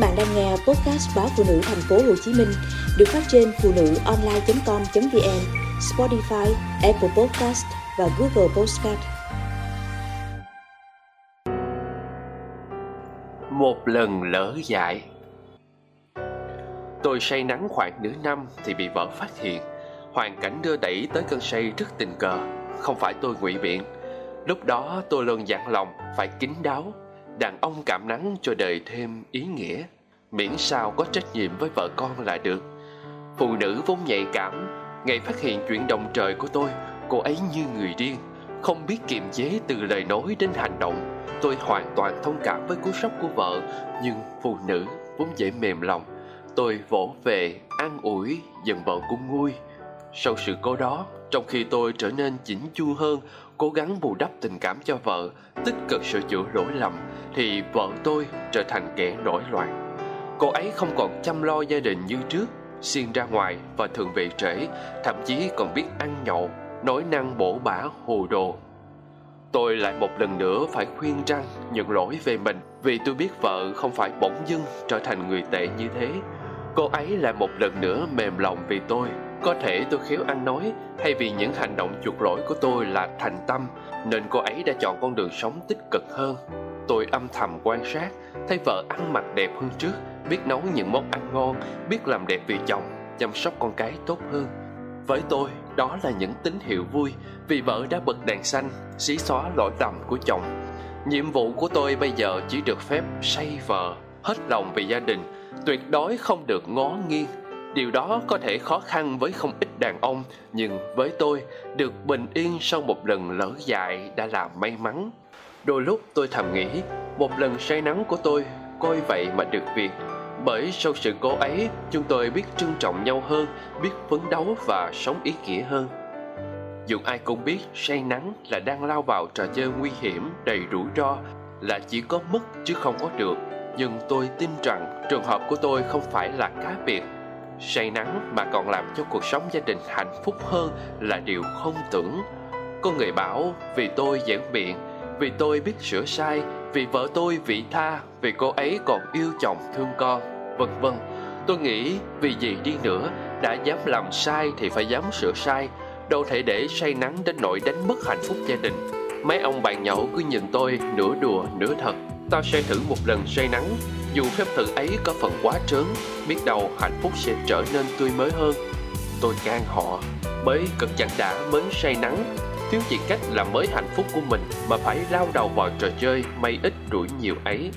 bạn đang nghe podcast báo phụ nữ thành phố Hồ Chí Minh được phát trên phụ nữ online.com.vn, Spotify, Apple Podcast và Google Podcast. Một lần lỡ dại. Tôi say nắng khoảng nửa năm thì bị vợ phát hiện. Hoàn cảnh đưa đẩy tới cơn say rất tình cờ. Không phải tôi ngụy biện. Lúc đó tôi luôn dặn lòng phải kín đáo. Đàn ông cảm nắng cho đời thêm ý nghĩa. Miễn sao có trách nhiệm với vợ con là được. Phụ nữ vốn nhạy cảm. Ngày phát hiện chuyện đồng trời của tôi Cô ấy như người điên. Không biết kiềm chế từ lời nói đến hành động. Tôi hoàn toàn thông cảm với cú sốc của vợ Nhưng phụ nữ vốn dễ mềm lòng. Tôi vỗ về, an ủi, dần vợ cũng nguôi. Sau sự cố đó, trong khi tôi trở nên chỉnh chu hơn Cố gắng bù đắp tình cảm cho vợ, Tích cực sửa chữa lỗi lầm, Thì vợ tôi trở thành kẻ nổi loạn. Cô ấy không còn chăm lo gia đình như trước Xuyên ra ngoài và thường về trễ, Thậm chí còn biết ăn nhậu, Nói năng bổ bả, hồ đồ. Tôi lại một lần nữa phải khuyên răng nhận lỗi về mình Vì tôi biết vợ không phải bỗng dưng trở thành người tệ như thế. Cô ấy lại một lần nữa mềm lòng vì tôi. Có thể tôi khéo ăn nói Hay vì những hành động chuộc lỗi của tôi là thành tâm Nên cô ấy đã chọn con đường sống tích cực hơn Tôi âm thầm quan sát Thấy vợ ăn mặc đẹp hơn trước Biết nấu những món ăn ngon Biết làm đẹp vì chồng Chăm sóc con cái tốt hơn với tôi, đó là những tín hiệu vui vì vợ đã bật đèn xanh, xí xóa lỗi lầm của chồng. Nhiệm vụ của tôi bây giờ chỉ được phép say vợ, hết lòng vì gia đình, tuyệt đối không được ngó nghiêng. Điều đó có thể khó khăn với không ít đàn ông, nhưng với tôi, được bình yên sau một lần lỡ dại đã là may mắn. Đôi lúc tôi thầm nghĩ, một lần say nắng của tôi, coi vậy mà được việc, bởi sau sự cố ấy chúng tôi biết trân trọng nhau hơn biết phấn đấu và sống ý nghĩa hơn. Dù ai cũng biết say nắng là đang lao vào trò chơi nguy hiểm đầy rủi ro là chỉ có mất chứ không có được. Nhưng tôi tin rằng trường hợp của tôi không phải là cá biệt say nắng mà còn làm cho cuộc sống gia đình hạnh phúc hơn là điều không tưởng. Có người bảo, vì tôi giảng biện vì tôi biết sửa sai, vì vợ tôi vị tha, vì cô ấy còn yêu chồng thương con. Vân vân. Tôi nghĩ vì gì đi nữa, đã dám làm sai thì phải dám sửa sai. Đâu thể để say nắng đến nỗi đánh mất hạnh phúc gia đình mấy ông bạn nhậu cứ nhìn tôi, nửa đùa, nửa thật. Tao sẽ thử một lần say nắng. Dù phép thử ấy có phần quá trớn, biết đâu hạnh phúc sẽ trở nên tươi mới hơn. Tôi can họ bởi cực chẳng đã, mới say nắng. Thiếu chỉ cách làm mới hạnh phúc của mình, mà phải lao đầu vào trò chơi, may ít rủi nhiều ấy.